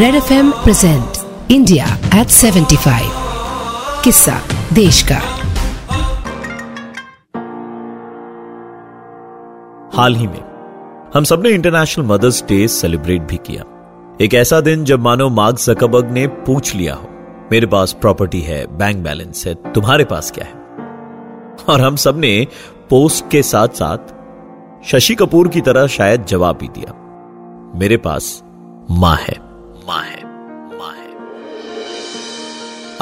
Red F M present India at 75 किस्सा देश का हाल ही में, हम सबने इंटरनेशनल मदर्स डे सेलिब्रेट भी किया। एक ऐसा दिन जब मानो मार्क जकबर्ग ने पूछ लिया हो, मेरे पास प्रॉपर्टी है बैंक बैलेंस है, तुम्हारे पास क्या है? और हम सबने पोस्ट के साथ साथ शशि कपूर की तरह शायद जवाब भी दिया। मेरे पास माँ है। माँ है माँ है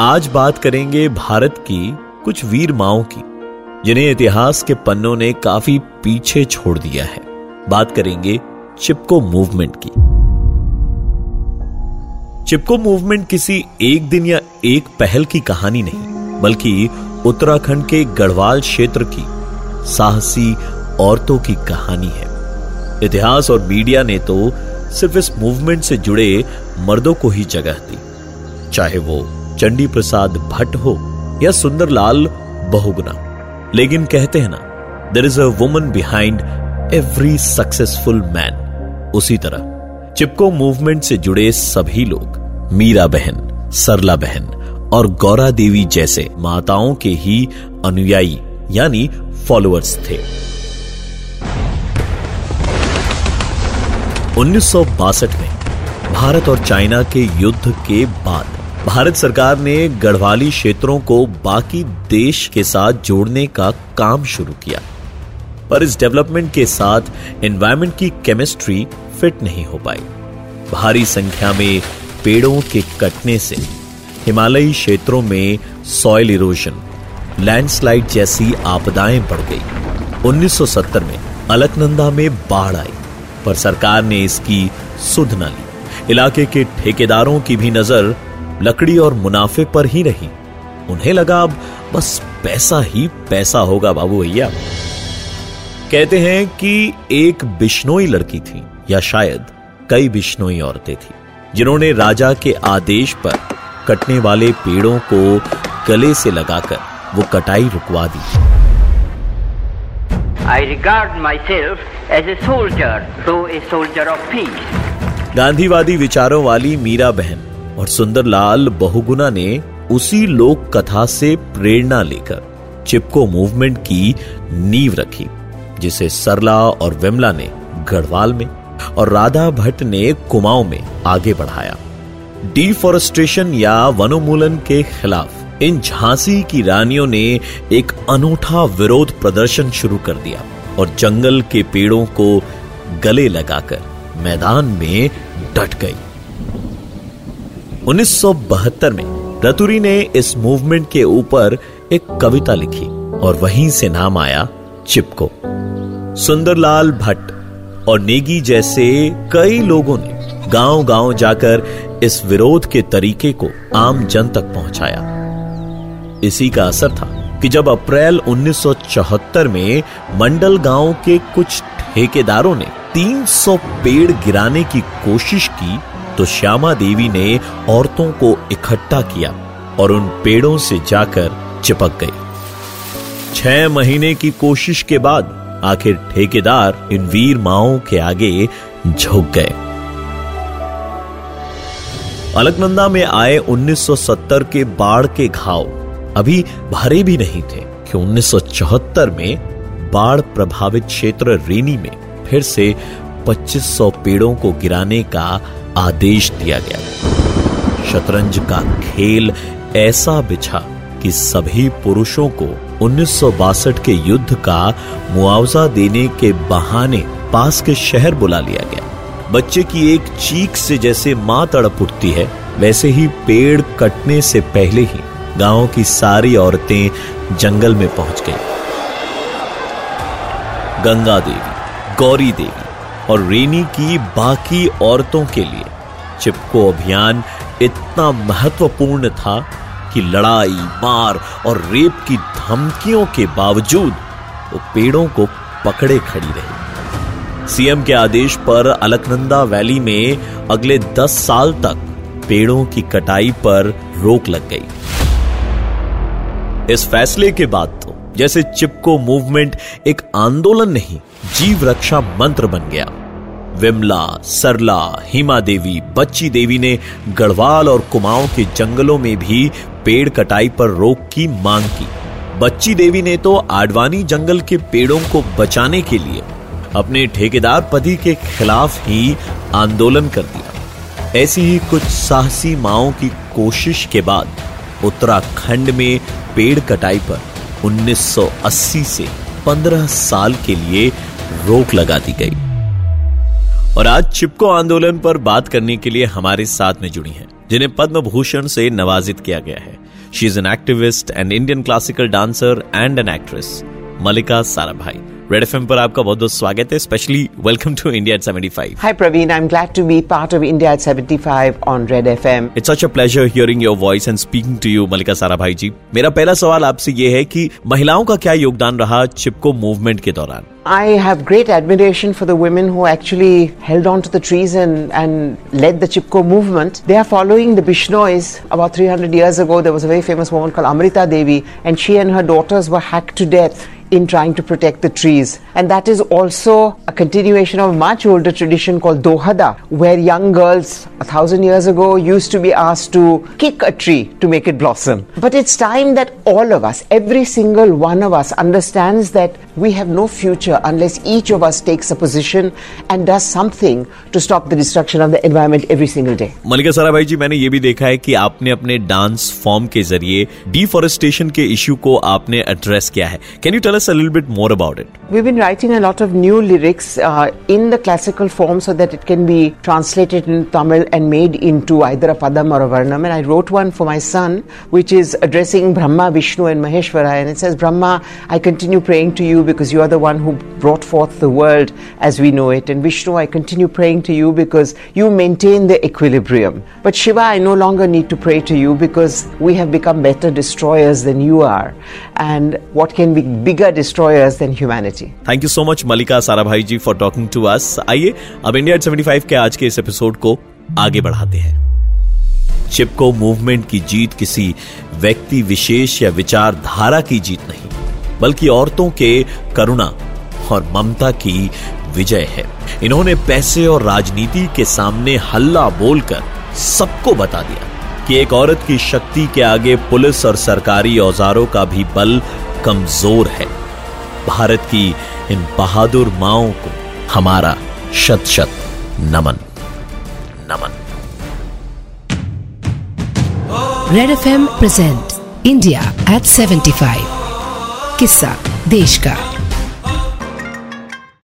आज बात करेंगे भारत की कुछ वीर माओ की, जिन्हें इतिहास के पन्नों ने काफ़ी पीछे छोड़ दिया है। बात करेंगे चिपको मूवमेंट की। चिपको मूवमेंट किसी एक दिन या एक पहल की कहानी नहीं, बल्कि उत्तराखंड के गढ़वाल क्षेत्र की साहसी औरतों की कहानी है। इतिहास और मीडिया ने तो सिर्फ़ इस मूवमेंट से जुड़े मर्दों को ही जगह दी। चाहे वो चंडी प्रसाद भट्ट हो या सुंदरलाल बहुगुना। लेकिन कहते हैं ना there is a woman behind every successful man उसी तरह, चिपको मूवमेंट से जुड़े सभी लोग, मीरा बहन, सरला बहन और गौरा देवी जैसे माताओं के ही अनुयायी, यानी फॉलोअर्स थे। उन्नीस सौ बासठ में भारत और चाइना के युद्ध के बाद भारत सरकार ने गढ़वाली क्षेत्रों को बाकी देश के साथ जोड़ने का काम शुरू किया। पर इस डेवलपमेंट के साथ एनवायरमेंट की केमिस्ट्री फिट नहीं हो पाई। भारी संख्या में पेड़ों के कटने से हिमालयी क्षेत्रों में सॉइल इरोजन लैंडस्लाइड जैसी आपदाएँ बढ़ गई। 1970 में अलकनंदा में बाढ़ आई। पर सरकार ने इसकी सुध न ली। इलाके के ठेकेदारों की भी नज़र लकड़ी और मुनाफे पर ही रही। उन्हें लगा अब बस पैसा ही पैसा होगा, बाबू भैया। कहते हैं कि एक बिश्नोई लड़की थी, या शायद कई बिश्नोई औरतें थी, जिन्होंने राजा के आदेश पर कटने वाले पेड़ों को गले से लगाकर वो कटाई रुकवा दी। I regard myself as a soldier, though a soldier of peace. गांधीवादी विचारों वाली मीरा बहन और सुंदरलाल बहुगुना ने उसी लोक कथा से प्रेरणा लेकर चिपको मूवमेंट की नींव रखी जिसे सरला और विमला ने गढ़वाल में और राधा भट्ट ने कुमाऊं में आगे बढ़ाया डिफॉरेस्टेशन या वनोमूलन के खिलाफ इन झांसी की रानियों ने एक अनूठा विरोध प्रदर्शन शुरू कर दिया और जंगल के पेड़ों को गले लगाकर मैदान में डट गई। 1972 में रतुरी ने इस मूवमेंट के ऊपर एक कविता लिखी और वहीं से नाम आया चिपको। सुंदरलाल भट्ट और नेगी जैसे कई लोगों ने गाँव गाँव जाकर इस विरोध के तरीके को आम जन तक पहुँचाया। इसी का असर था कि जब अप्रैल 1974 में मंडल गाँव के कुछ ठेकेदारों ने 300 पेड़ गिराने की कोशिश की तो श्यामा देवी ने औरतों को इकट्ठा किया और उन पेड़ों से जाकर चिपक गई। छह महीने की कोशिश के बाद आखिर ठेकेदार इन वीर माओ के आगे झुक गए। अलकनंदा में आए 1970 के बाढ़ के घाव। अभी भरे भी नहीं थे कि 1974 में बाढ़ प्रभावित क्षेत्र रेनी में फिर से 2500 पेड़ों को गिराने का आदेश दिया गया। शतरंज का खेल ऐसा बिछा कि सभी पुरुषों को उन्नीस सौ बासठ के युद्ध का मुआवजा देने के बहाने पास के शहर बुला लिया गया। बच्चे की एक चीख से जैसे माँ तड़प उठती है, वैसे ही पेड़ कटने से पहले ही गाँव की सारी औरतें जंगल में पहुँच गई। गंगा देवी, गौरी देवी और रेनी की बाकी औरतों के लिए चिपको अभियान इतना महत्वपूर्ण था कि लड़ाई, मार और रेप की धमकियों के बावजूद वो पेड़ों को पकड़े खड़ी रही। सीएम के आदेश पर अलकनंदा वैली में अगले 10 साल तक पेड़ों की कटाई पर रोक लग गई। इस फैसले के बाद तो जैसे चिपको मूवमेंट एक आंदोलन नहीं, जीव रक्षा मंत्र बन गया। विमला, सरला, हिमा देवी, बच्ची देवी ने गढ़वाल और कुमाऊं के जंगलों में भी पेड़ कटाई पर रोक की मांग की। बच्ची देवी ने तो आडवाणी जंगल के पेड़ों को बचाने के लिए अपने ठेकेदार पति के खिलाफ ही आंदोलन कर दिया। ऐसी ही कुछ साहसी माओ की कोशिश के बाद उत्तराखंड में पेड़ कटाई पर 1980 से 15 साल के लिए रोक लगा दी गई। और आज चिपको आंदोलन पर बात करने के लिए हमारे साथ में जुड़ी हैं, जिन्हें पद्म भूषण से नवाजित किया गया है। She is an activist and Indian classical dancer and an actress Mallika Sarabhai Red FM पर आपका बहुत बहुत स्वागत है specially welcome to India at 75 Hi Praveen, I'm glad to be part of India at 75 on Red FM. It's such a pleasure hearing your voice and speaking to you Mallika Sarabhai ji मेरा पहला सवाल आपसे ये है कि महिलाओं का क्या योगदान रहा चिपको मूवमेंट के दौरान I have great admiration for the women who actually held on to the trees and, and led the Chipko movement. They are following the Bishnois. About 300 years ago, there was a very famous woman called Amrita Devi, and she and her daughters were hacked to death in trying to protect the trees. And that is also a continuation of a much older tradition called Dohada, where young girls a thousand years ago used to be asked to kick a tree to make it blossom. But it's time that all of us, every single one of us, understands that we have no future unless each of us takes a position and does something to stop the destruction of the environment every single day. मलिका साराभाई जी मैंने ये भी देखा है कि आपने अपने dance form के जरिए डिफोरेस्टेशन के इश्यू को आपने एड्रेस किया है can you tell us a little bit more about it. We've been writing a lot of new lyrics uh, in the classical form so that it can be translated in Tamil and made into either a padam or a varnam. And I wrote one for my son, which is addressing Brahma, Vishnu, and Maheshwara. And it says, Brahma, I continue praying to you because you are the one who brought forth the world as we know it. And Vishnu, I continue praying to you because you maintain the equilibrium. But Shiva, I no longer need to pray to you because we have become better destroyers than you are. And what can be bigger destroyers than humanity? Thank you so much Mallika Sarabhai ji for talking to us आइए, अब India 75 के आज के इस episode को आगे बढ़ाते हैं। चिपको मूवमेंट की जीत किसी व्यक्ति विशेष या विचारधारा की जीत नहीं, बल्कि औरतों के करुणा और ममता की विजय है। इन्होंने पैसे और राजनीति के सामने हल्ला बोलकर सबको बता दिया कि एक औरत की शक्ति के आगे पुलिस और सरकारी औजारों का भी बल कमज़ोर है। भारत की इन बहादुर माओ को हमारा शत शत नमन। नमन। Red F M present India at 75 किस्सा देश का।